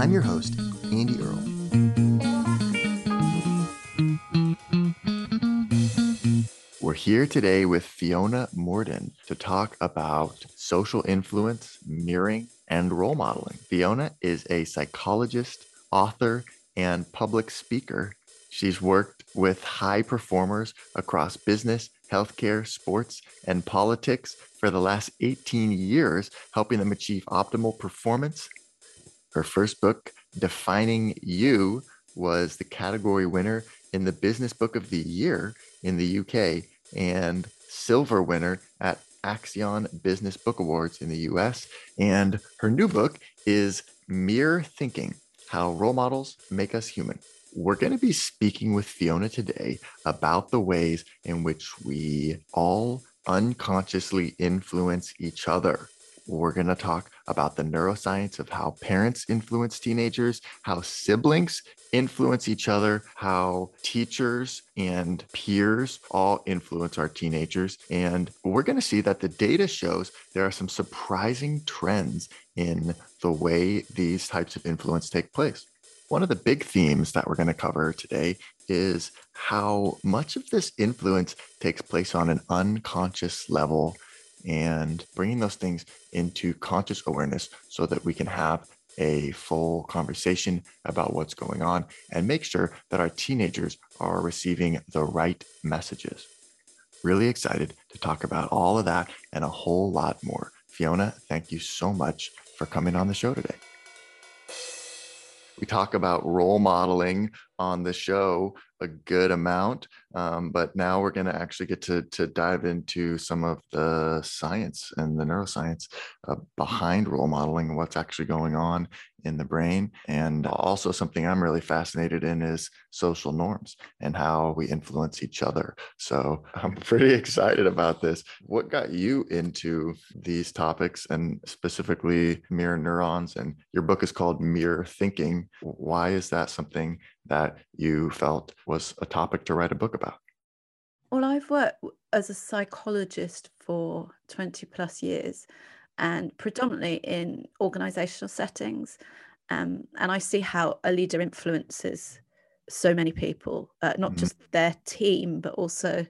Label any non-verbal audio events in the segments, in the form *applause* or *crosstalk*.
I'm your host, Andy Earle. We're here today with Fiona Murden to talk about social influence, mirroring, and role modeling. Fiona is a psychologist, author, and public speaker. She's worked with high performers across business, healthcare, sports, and politics for the last 18 years, helping them achieve optimal performance. Her first book, Defining You, was the category winner in the Business Book of the Year in the UK and silver winner at Axiom Business Book Awards in the US. And her new book is Mirror Thinking How Role Models Make Us Human. We're going to be speaking with Fiona today about the ways in which we all unconsciously influence each other. We're going to talk about the neuroscience of how parents influence teenagers, how siblings influence each other, how teachers and peers all influence our teenagers. And we're going to see that the data shows there are some surprising trends in the way these types of influence take place. One of the big themes that we're going to cover today is how much of this influence takes place on an unconscious level and bringing those things into conscious awareness so that we can have a full conversation about what's going on and make sure that our teenagers are receiving the right messages. Really excited to talk about all of that and a whole lot more. Fiona, thank you so much for coming on the show today. We talk about role modeling on the show a good amount, um, but now we're going to actually get to, to dive into some of the science and the neuroscience uh, behind role modeling what's actually going on in the brain. And also, something I'm really fascinated in is social norms and how we influence each other. So, *laughs* I'm pretty excited about this. What got you into these topics and specifically mirror neurons? And your book is called Mirror Thinking. Why is that something that you felt was a topic to write a book about? Well, I've worked as a psychologist for 20 plus years and predominantly in organizational settings. Um, and I see how a leader influences so many people, uh, not mm-hmm. just their team, but also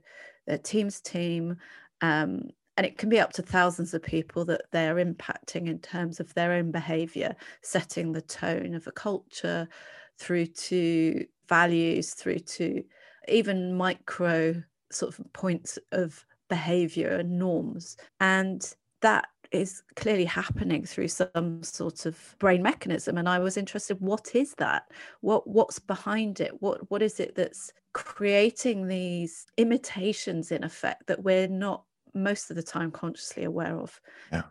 their team's team. Um, and it can be up to thousands of people that they're impacting in terms of their own behavior, setting the tone of a culture through to values, through to even micro sort of points of behavior and norms. And that is clearly happening through some sort of brain mechanism. And i was interested what is that? What what's behind it? What what is it that's creating these imitations in effect that we're not most of the time consciously aware of? Yeah.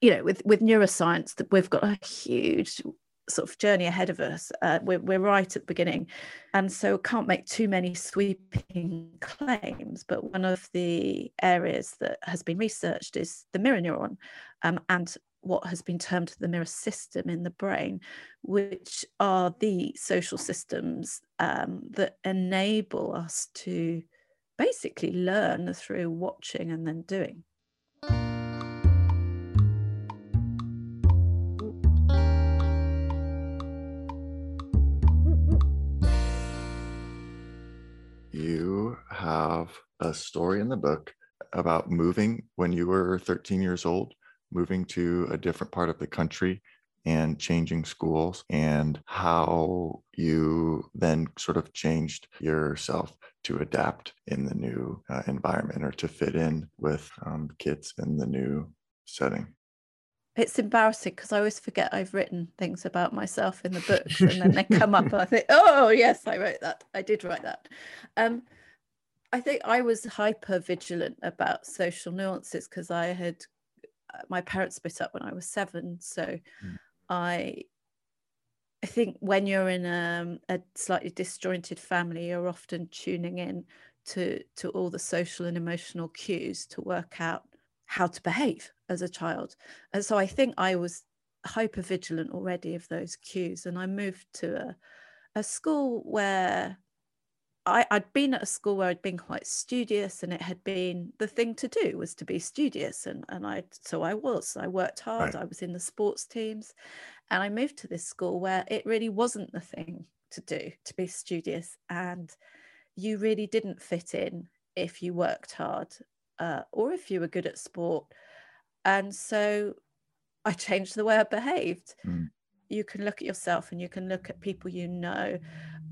You know with with neuroscience that we've got a huge sort of journey ahead of us. Uh, we're, we're right at the beginning. And so can't make too many sweeping claims. But one of the areas that has been researched is the mirror neuron um, and what has been termed the mirror system in the brain, which are the social systems um, that enable us to basically learn through watching and then doing. Have a story in the book about moving when you were 13 years old, moving to a different part of the country and changing schools, and how you then sort of changed yourself to adapt in the new uh, environment or to fit in with um, kids in the new setting. It's embarrassing because I always forget I've written things about myself in the books and then they come up and I think, *laughs* oh, yes, I wrote that. I did write that. Um, I think I was hyper vigilant about social nuances because I had uh, my parents split up when I was seven, so mm. I I think when you're in a, a slightly disjointed family, you're often tuning in to to all the social and emotional cues to work out how to behave as a child. And so I think I was hyper vigilant already of those cues. And I moved to a, a school where I, I'd been at a school where I'd been quite studious and it had been the thing to do was to be studious. And, and I, so I was, I worked hard, right. I was in the sports teams. And I moved to this school where it really wasn't the thing to do to be studious. And you really didn't fit in if you worked hard uh, or if you were good at sport. And so I changed the way I behaved. Mm. You can look at yourself and you can look at people you know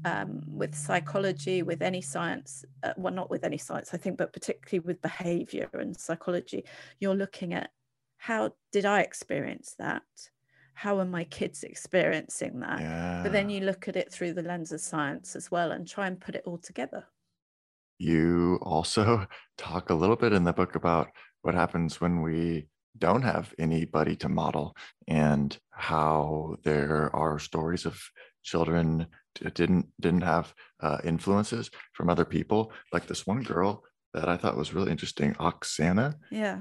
um, with psychology, with any science, uh, well, not with any science, I think, but particularly with behavior and psychology. You're looking at how did I experience that? How are my kids experiencing that? Yeah. But then you look at it through the lens of science as well and try and put it all together. You also *laughs* talk a little bit in the book about what happens when we don't have anybody to model and how there are stories of children didn't didn't have uh, influences from other people. Like this one girl that i thought was really interesting oksana yeah.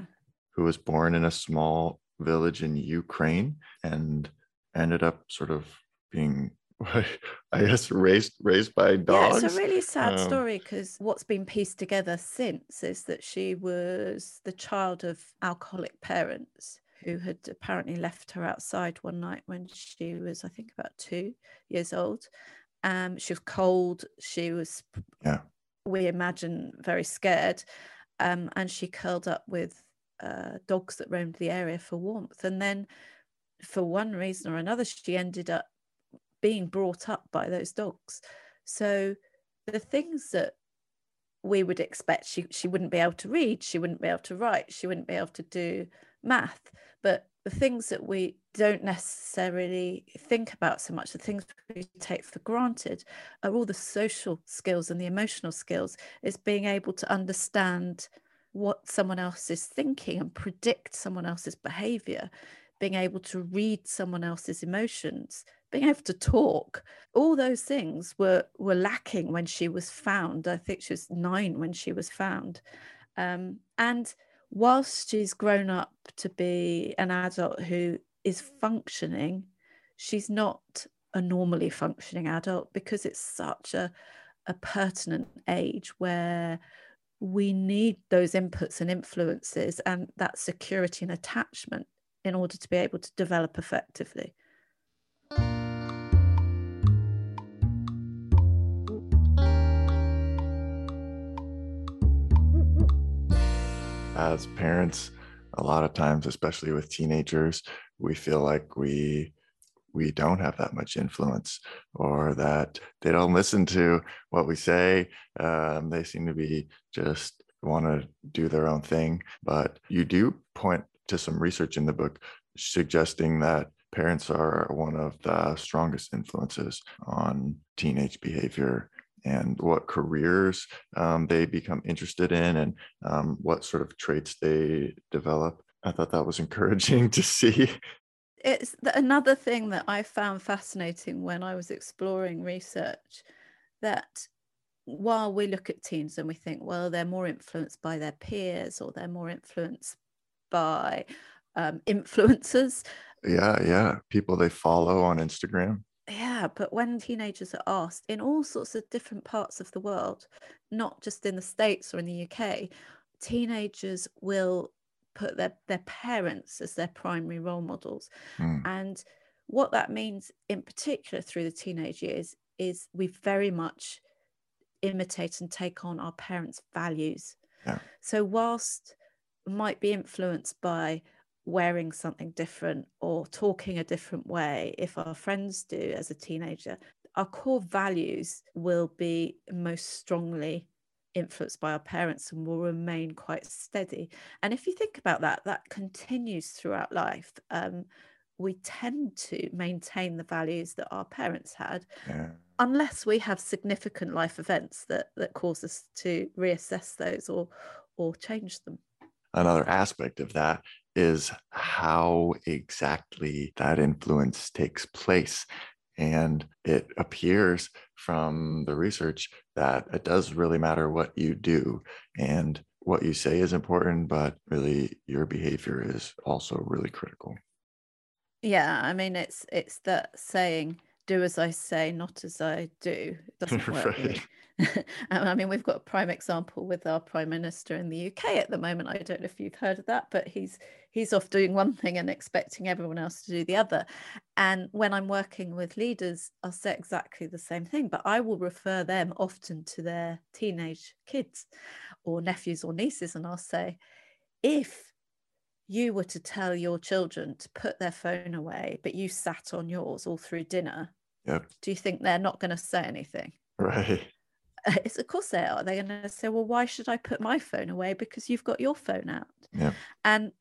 who was born in a small village in ukraine and ended up sort of being *laughs* I guess raised raised by dogs. Yeah, it's a really sad um, story because what's been pieced together since is that she was the child of alcoholic parents who had apparently left her outside one night when she was, I think, about two years old. Um, she was cold. She was, yeah, we imagine, very scared, um, and she curled up with uh, dogs that roamed the area for warmth. And then, for one reason or another, she ended up being brought up by those dogs. So the things that we would expect she she wouldn't be able to read, she wouldn't be able to write, she wouldn't be able to do math, but the things that we don't necessarily think about so much, the things we take for granted, are all the social skills and the emotional skills, is being able to understand what someone else is thinking and predict someone else's behavior, being able to read someone else's emotions, being able to talk all those things were were lacking when she was found. I think she was nine when she was found. Um, and whilst she's grown up to be an adult who is functioning she's not a normally functioning adult because it's such a, a pertinent age where we need those inputs and influences and that security and attachment in order to be able to develop effectively as parents a lot of times especially with teenagers we feel like we we don't have that much influence or that they don't listen to what we say. Um, they seem to be just want to do their own thing. But you do point to some research in the book suggesting that parents are one of the strongest influences on teenage behavior and what careers um, they become interested in and um, what sort of traits they develop. I thought that was *laughs* encouraging to see. It's another thing that I found fascinating when I was exploring research that while we look at teens and we think, well, they're more influenced by their peers or they're more influenced by um, influencers. Yeah, yeah. People they follow on Instagram yeah, but when teenagers are asked in all sorts of different parts of the world, not just in the States or in the UK, teenagers will put their, their parents as their primary role models. Mm. And what that means, in particular through the teenage years, is we very much imitate and take on our parents' values. Yeah. So, whilst might be influenced by wearing something different or talking a different way, if our friends do as a teenager, our core values will be most strongly influenced by our parents and will remain quite steady. And if you think about that, that continues throughout life. Um, we tend to maintain the values that our parents had, yeah. unless we have significant life events that that cause us to reassess those or or change them. Another aspect of that is how exactly that influence takes place. And it appears from the research that it does really matter what you do. And what you say is important, but really your behavior is also really critical. Yeah, I mean it's it's that saying, do as I say, not as I do. *laughs* Doesn't work. right. *laughs* Um, I mean, we've got a prime example with our prime minister in the UK at the moment. I don't know if you've heard of that, but he's he's off doing one *laughs* thing and expecting everyone else to do the other. And when I'm working with leaders, I'll say exactly the same thing, but I will refer them often to their teenage kids or nephews or nieces, and I'll say, if you were to tell your children to put their phone away, but you sat on yours all through dinner, yep. do you think they're not going to say anything? Right. *laughs* It's of course they are. They're going to say, "Well, why should I put my phone away because you've got your phone out?" Yeah. And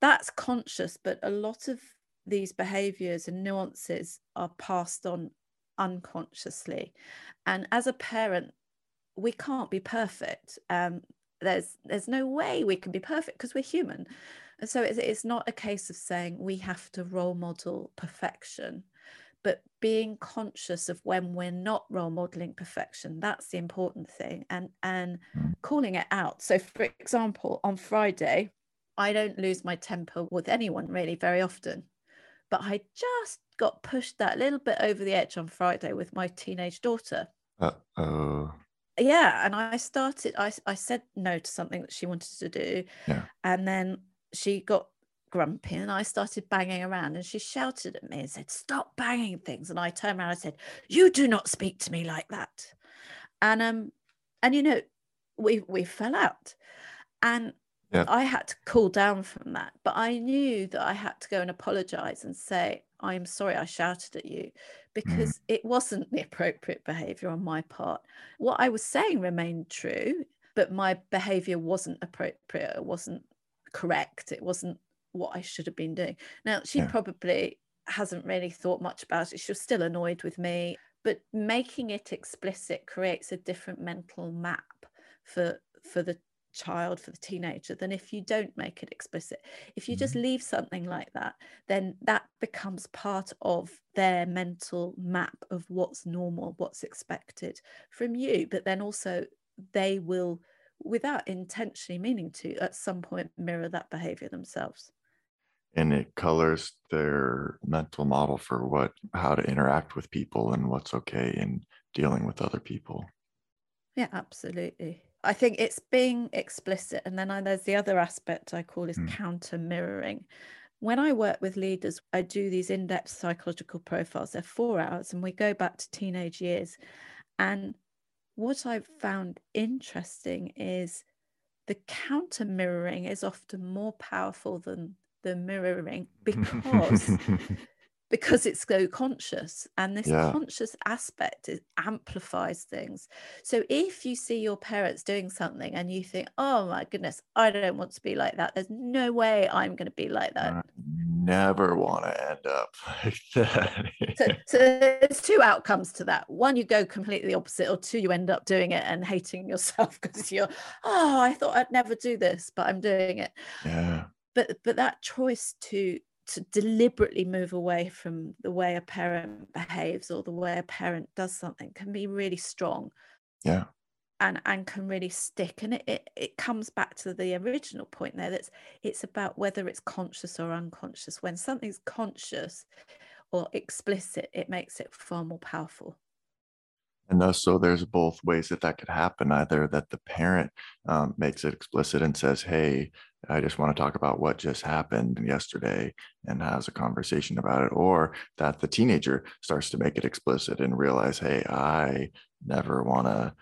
that's conscious, but a lot of these behaviors and nuances are passed on unconsciously. And as a parent, we can't be perfect. Um, there's there's no way we can be perfect because we're human. And so it's, it's not a case of saying we have to role model perfection but being conscious of when we're not role modeling perfection that's the important thing and and mm. calling it out so for example on friday i don't lose my temper with anyone really very often but i just got pushed that little bit over the edge on friday with my teenage daughter uh-oh yeah and i started i, I said no to something that she wanted to do yeah. and then she got grumpy and I started banging around and she shouted at me and said, Stop banging things. And I turned around and said, You do not speak to me like that. And um and you know, we we fell out. And yeah. I had to cool down from that. But I knew that I had to go and apologize and say, I'm sorry I shouted at you because mm. it wasn't the appropriate behavior on my part. What I was saying remained true, but my behavior wasn't appropriate. It wasn't correct. It wasn't what I should have been doing. Now, she yeah. probably hasn't really thought much about it. She was still annoyed with me, but making it explicit creates a different mental map for for the child for the teenager than if you don't make it explicit if you just mm-hmm. leave something like that then that becomes part of their mental map of what's normal what's expected from you but then also they will without intentionally meaning to at some point mirror that behavior themselves and it colors their mental model for what how to interact with people and what's okay in dealing with other people. Yeah absolutely. I think it's being explicit and then I, there's the other aspect i call is mm. counter mirroring. When i work with leaders i do these in-depth psychological profiles. They're four hours and we go back to teenage years. And what i've found interesting is the counter mirroring is often more powerful than the mirroring *laughs* because because it's so conscious. And this yeah. conscious aspect it amplifies things. So if you see your parents doing something and you think oh my goodness i don't want to be like that there's no way i'm going to be like that. I never want to end up *laughs* like that. So, so there's two outcomes to that. One you go completely opposite or two you end up doing it and hating yourself *laughs* because you're oh i thought i'd never do this but i'm doing it. Yeah but but that choice to to deliberately move away from the way a parent behaves or the way a parent does something can be really strong. Yeah. And and can really stick. And it, it, it comes back to the original point there that's it's about whether it's conscious or unconscious. When something's conscious or explicit it makes it far more powerful. And thus, so there's both ways that that could happen. Either that the parent um, makes it explicit and says, "Hey, I just want to talk about what just happened yesterday," and has a conversation about it, or that the teenager starts to make it explicit and realize, "Hey, I never want to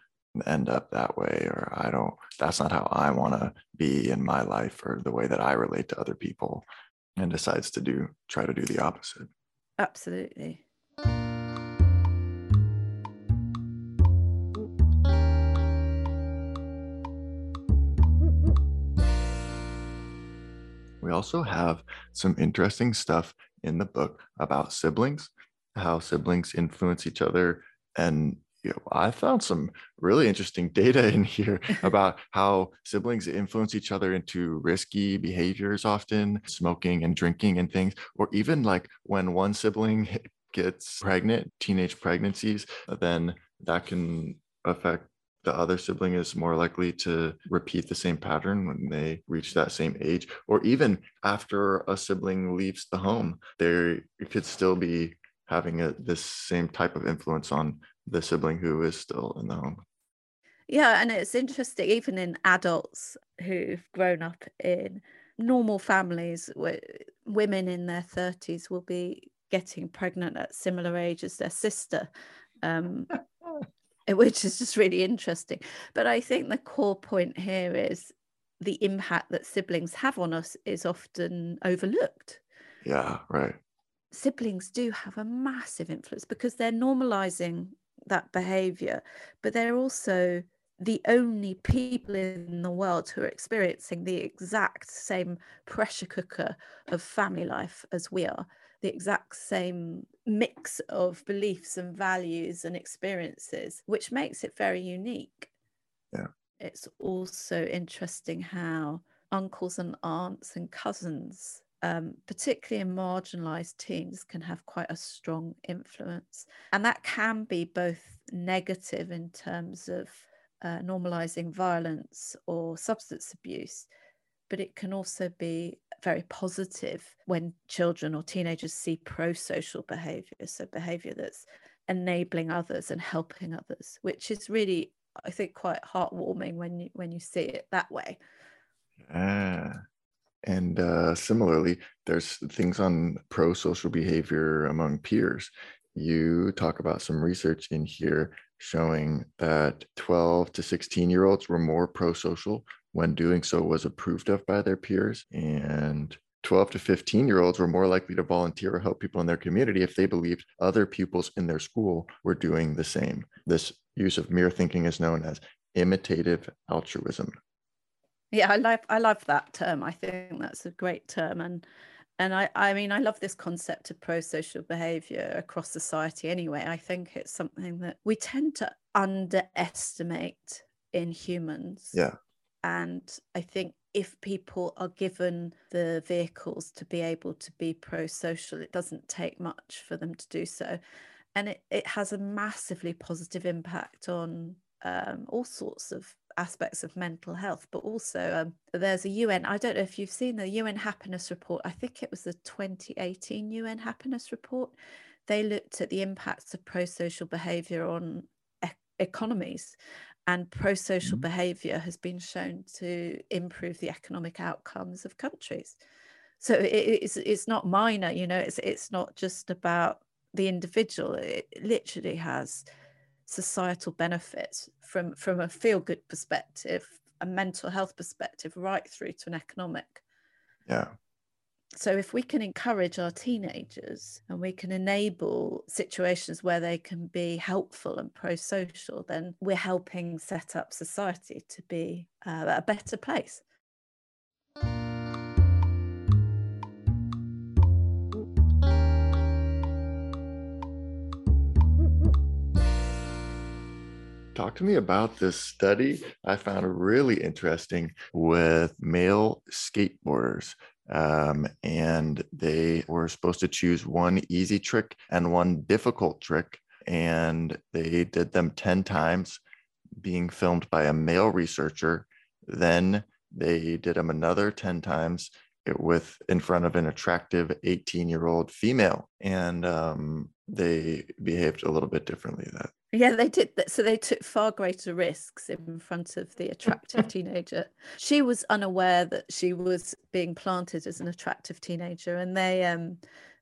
end up that way, or I don't. That's not how I want to be in my life, or the way that I relate to other people," and decides to do try to do the opposite. Absolutely. We also have some interesting stuff in the book about siblings, how siblings influence each other. And you know, I found some really interesting *laughs* data in here *laughs* about how siblings influence each other into risky behaviors often, smoking and drinking and things, or even like when one sibling *laughs* gets pregnant, teenage pregnancies, then that can affect the other sibling is more likely to repeat the same pattern when they reach that same age or even after a sibling leaves the home they could still be having a, this same type of influence on the sibling who is still in the home. Yeah and it's interesting even in adults who've grown up in normal families where women in their 30s will be getting pregnant at similar age as their sister. Um, *laughs* *laughs* which is just really interesting. But I think the core point here is the impact that siblings have on us is often overlooked. Yeah, right. Siblings do have a massive influence because they're normalizing that behavior, but they're also the only people in the world who are experiencing the exact same pressure cooker of family life as we are the exact same mix of beliefs and values and experiences, which makes it very unique. Yeah. It's also interesting how uncles and aunts and cousins, um, particularly in marginalized teens, can have quite a strong influence. And that can be both negative in terms of uh, normalizing violence or substance abuse, but it can also be very positive when children or teenagers see pro social behavior, so behavior that's enabling others and helping others, which is really, I think, quite heartwarming when you when you see it that way. Yeah. And uh, similarly, there's things on pro social behavior among peers. You talk about some research in here showing that 12 to 16 year olds were more pro social when doing so was approved of by their peers. And 12 to 15 year olds were more likely to volunteer or help people in their community if they believed other pupils in their school were doing the same. This use of mirror thinking is known as imitative altruism. Yeah, I love I love that term. I think that's a great term and and I, I mean I love this concept of pro-social behavior across society anyway. I think it's something that we tend to underestimate in humans. Yeah. And I think if people are given the vehicles to be able to be pro social, it doesn't take much for them to do so. And it, it has a massively positive impact on um, all sorts of aspects of mental health, but also um, there's a UN, I don't know if you've seen the UN happiness report, I think it was the 2018 UN happiness report. They looked at the impacts of pro social behavior on e- economies and pro-social mm-hmm. behavior has been shown to improve the economic outcomes of countries so it, it's it's not minor you know it's it's not just about the individual it literally has societal benefits from from a feel good perspective a mental health perspective right through to an economic yeah so, if we can encourage our teenagers and we can enable situations where they can be helpful and pro social, then we're helping set up society to be uh, a better place. Talk to me about this study I found really interesting with male skateboarders. Um, and they were supposed to choose one easy trick and one difficult trick. And they did them 10 times, being filmed by a male researcher. Then they did them another 10 times with in front of an attractive 18 year old female. And um, they behaved a little bit differently that yeah they did that so they took far greater risks in front of the attractive *laughs* teenager she was unaware that she was being planted as an attractive teenager and they um,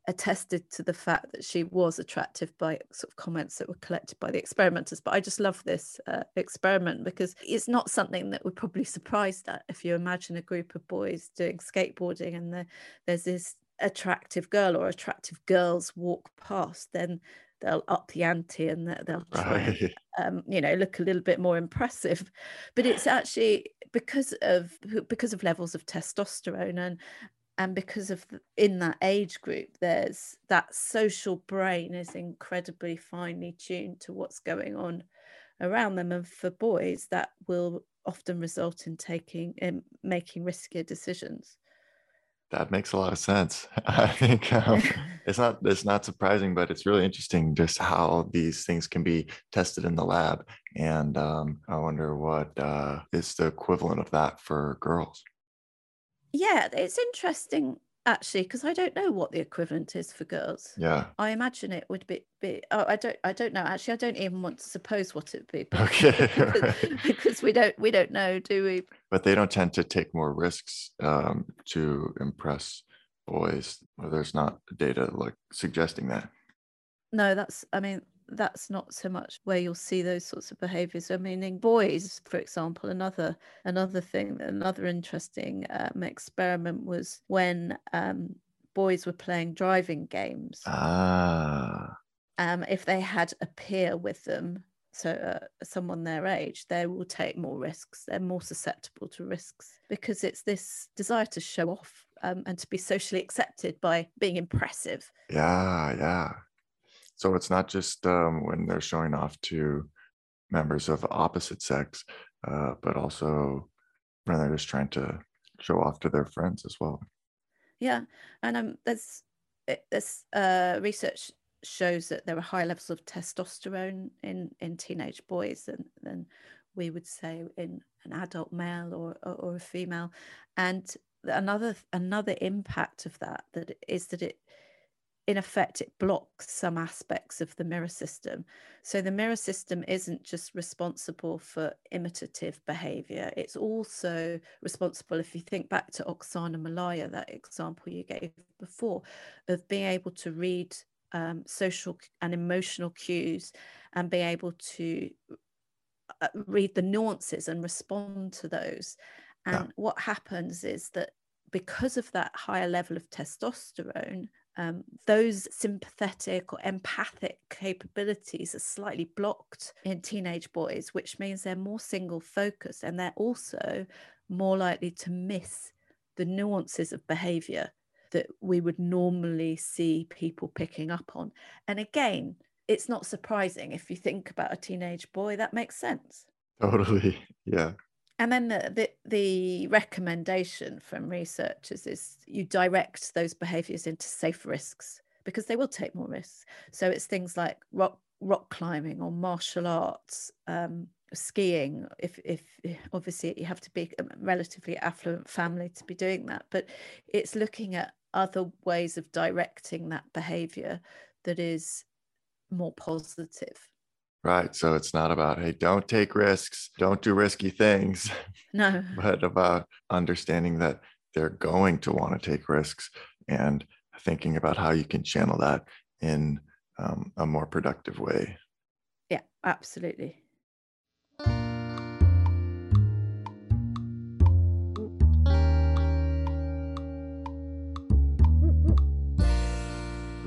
attested to the fact that she was attractive by sort of comments that were collected by the experimenters but i just love this uh, experiment because it's not something that we're probably surprised at if you imagine a group of boys doing skateboarding and the, there's this attractive girl or attractive girls walk past, then they'll up the ante and they'll try right. *laughs* um, you know look a little bit more impressive but it's actually because of because of levels of testosterone and and because of in that age group there's that social brain is incredibly finely tuned to what's going on around them and for boys that will often result in taking in making riskier decisions That makes a lot of sense. *laughs* I think um, *laughs* it's not it's not surprising, but it's really interesting just how these things can be tested in the lab. And um, I wonder what uh, is the equivalent of that for girls. Yeah, it's interesting actually because I don't know what the equivalent is for girls. Yeah. I imagine it would be, be oh, I don't I don't know. Actually, I don't even want to suppose what it would be. Okay. *laughs* because, because we don't we don't know, do we? But they don't tend to take more risks um, to impress boys. There's not data like suggesting that. No, that's I mean that's not so much where you'll see those sorts of behaviors. I mean, in boys, for example, another another thing, another interesting um, experiment was when um, boys were playing driving games. Ah. Um, if they had a peer with them, so uh, someone their age, they will take more risks. They're more susceptible to risks because it's this desire to show off um, and to be socially accepted by being impressive. Yeah, yeah. So it's not just um, when they're showing off to members of opposite sex, uh, but also when they're just trying to show off to their friends as well. Yeah, and um, there's this uh, research shows that there are high levels of testosterone in in teenage boys than than we would say in an adult male or or, or a female, and another another impact of that that is that it in effect, it blocks some aspects of the mirror system. So the mirror system isn't just responsible for imitative behavior, it's also responsible, if you think back to Oksana Malaya, that example you gave before, of being able to read um, social and emotional cues and be able to uh, read the nuances and respond to those. And yeah. what happens is that because of that higher level of testosterone, um, those sympathetic or empathic capabilities are slightly blocked in teenage boys, which means they're more single focused and they're also more likely to miss the nuances of behavior that we would normally see people picking up on. And again, it's not surprising if you think about a teenage boy, that makes sense. Totally. *laughs* Yeah. And then the, the, the recommendation from researchers is you direct those behaviors into safe risks because they will take more risks. So it's things like rock rock climbing or martial arts, um, skiing. If if obviously you have to be a relatively affluent family to be doing that, but it's looking at other ways of directing that behavior that is more positive. Right. So it's not about, hey, don't take risks, don't do risky things. *laughs* No. but about understanding that they're going to want to take risks and thinking about how you can channel that in um, a more productive way. Yeah, absolutely.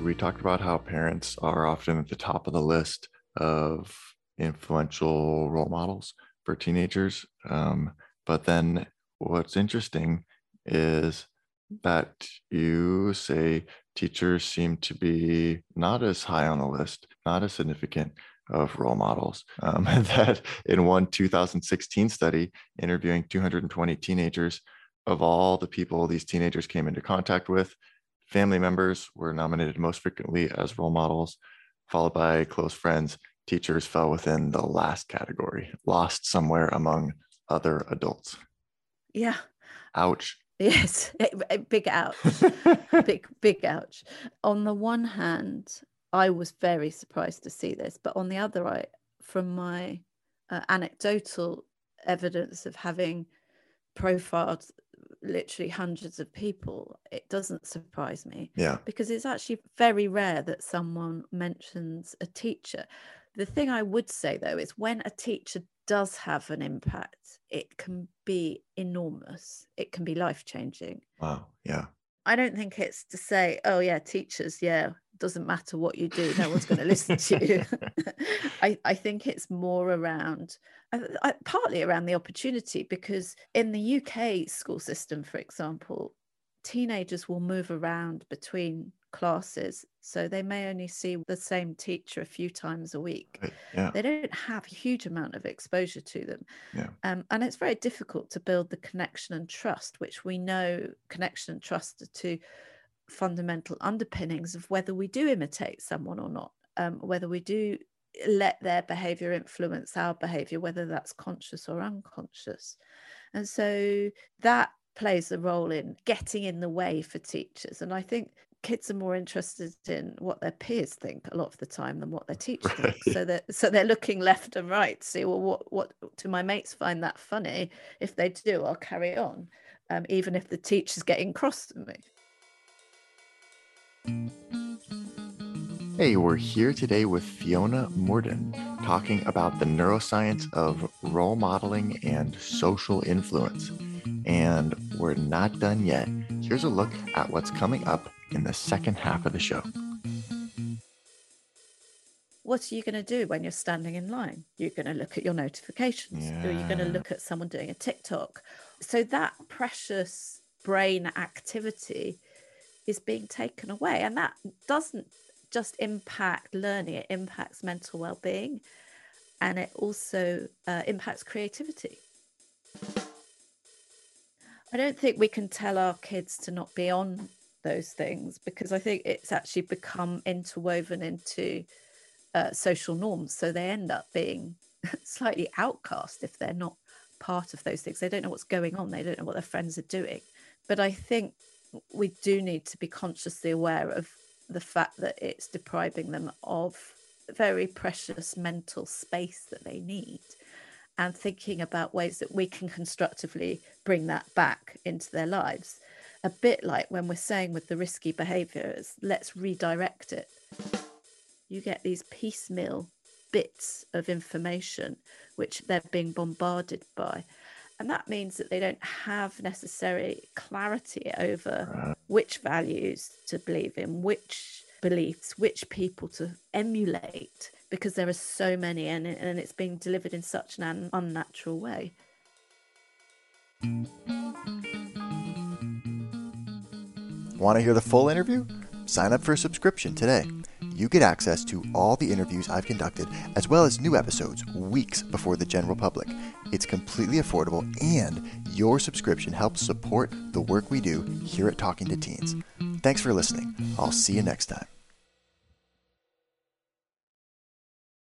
We talked about how parents are often at the top of the list of influential role models for teenagers. Um, but then what's interesting is that you say teachers seem to be not as high on the list, not as significant of role models. Um, *laughs* that in one 2016 study interviewing 220 teenagers, of all the people these teenagers came into contact with, family members were nominated most frequently as role models followed by close friends. Teachers fell within the last category, lost somewhere among other adults. Yeah. Ouch. Yes, *laughs* big ouch. *laughs* big, big ouch. On the one hand, I was very surprised to see this, but on the other, I, from my uh, anecdotal evidence of having profiled literally hundreds of people, it doesn't surprise me. Yeah. Because it's actually very rare that someone mentions a teacher. The thing I would say though is when a teacher does have an impact, it can be enormous. It can be life changing. Wow. Yeah. I don't think it's to say, oh, yeah, teachers, yeah, doesn't matter what you do, no one's going to listen to you. *laughs* *laughs* I, I think it's more around, I, I, partly around the opportunity, because in the UK school system, for example, teenagers will move around between classes. So they may only see the same teacher a few times a week. Right. Yeah. They don't have a huge amount of exposure to them. Yeah. Um, and it's very difficult to build the connection and trust, which we know connection and trust are two fundamental underpinnings of whether we do imitate someone or not, um, whether we do let their behavior influence our behavior, whether that's conscious or unconscious. And so that plays a role in getting in the way for teachers. And I think kids are more interested in what their peers think a lot of the time than what their *laughs* teacher right. thinks. So that so they're looking left and right to see well what what do my mates find that funny? If they do, I'll carry on, um, even if the teacher's getting cross to me. Hey, we're here today with Fiona Murden talking about the neuroscience of role modeling and social influence. And we're not done yet. Here's a look at what's coming up in the second half of the show. What are you going to do when you're standing in line? You're going to look at your notifications, yeah. or you're going to look at someone doing a TikTok. So that precious brain activity is being taken away. And that doesn't just impact learning, it impacts mental well being and it also uh, impacts creativity. I don't think we can tell our kids to not be on those things because I think it's actually become interwoven into uh, social norms. So they end up being *laughs* slightly outcast if they're not part of those things. They don't know what's going on, they don't know what their friends are doing. But I think we do need to be consciously aware of the fact that it's depriving them of very precious mental space that they need and thinking about ways that we can constructively bring that back into their lives. A bit like when we're saying with the risky behaviors, let's redirect it. You get these piecemeal bits of information which they're being bombarded by. And that means that they don't have necessary clarity over which values to believe in, which beliefs, which people to emulate, because there are so many and, and it's being delivered in such an unnatural way. Want to hear the full interview? Sign up for a subscription today you get access to all the interviews I've conducted, as well as new episodes weeks before the general public. It's completely affordable, and your subscription helps support the work we do here at Talking to Teens. Thanks for listening. I'll see you next time.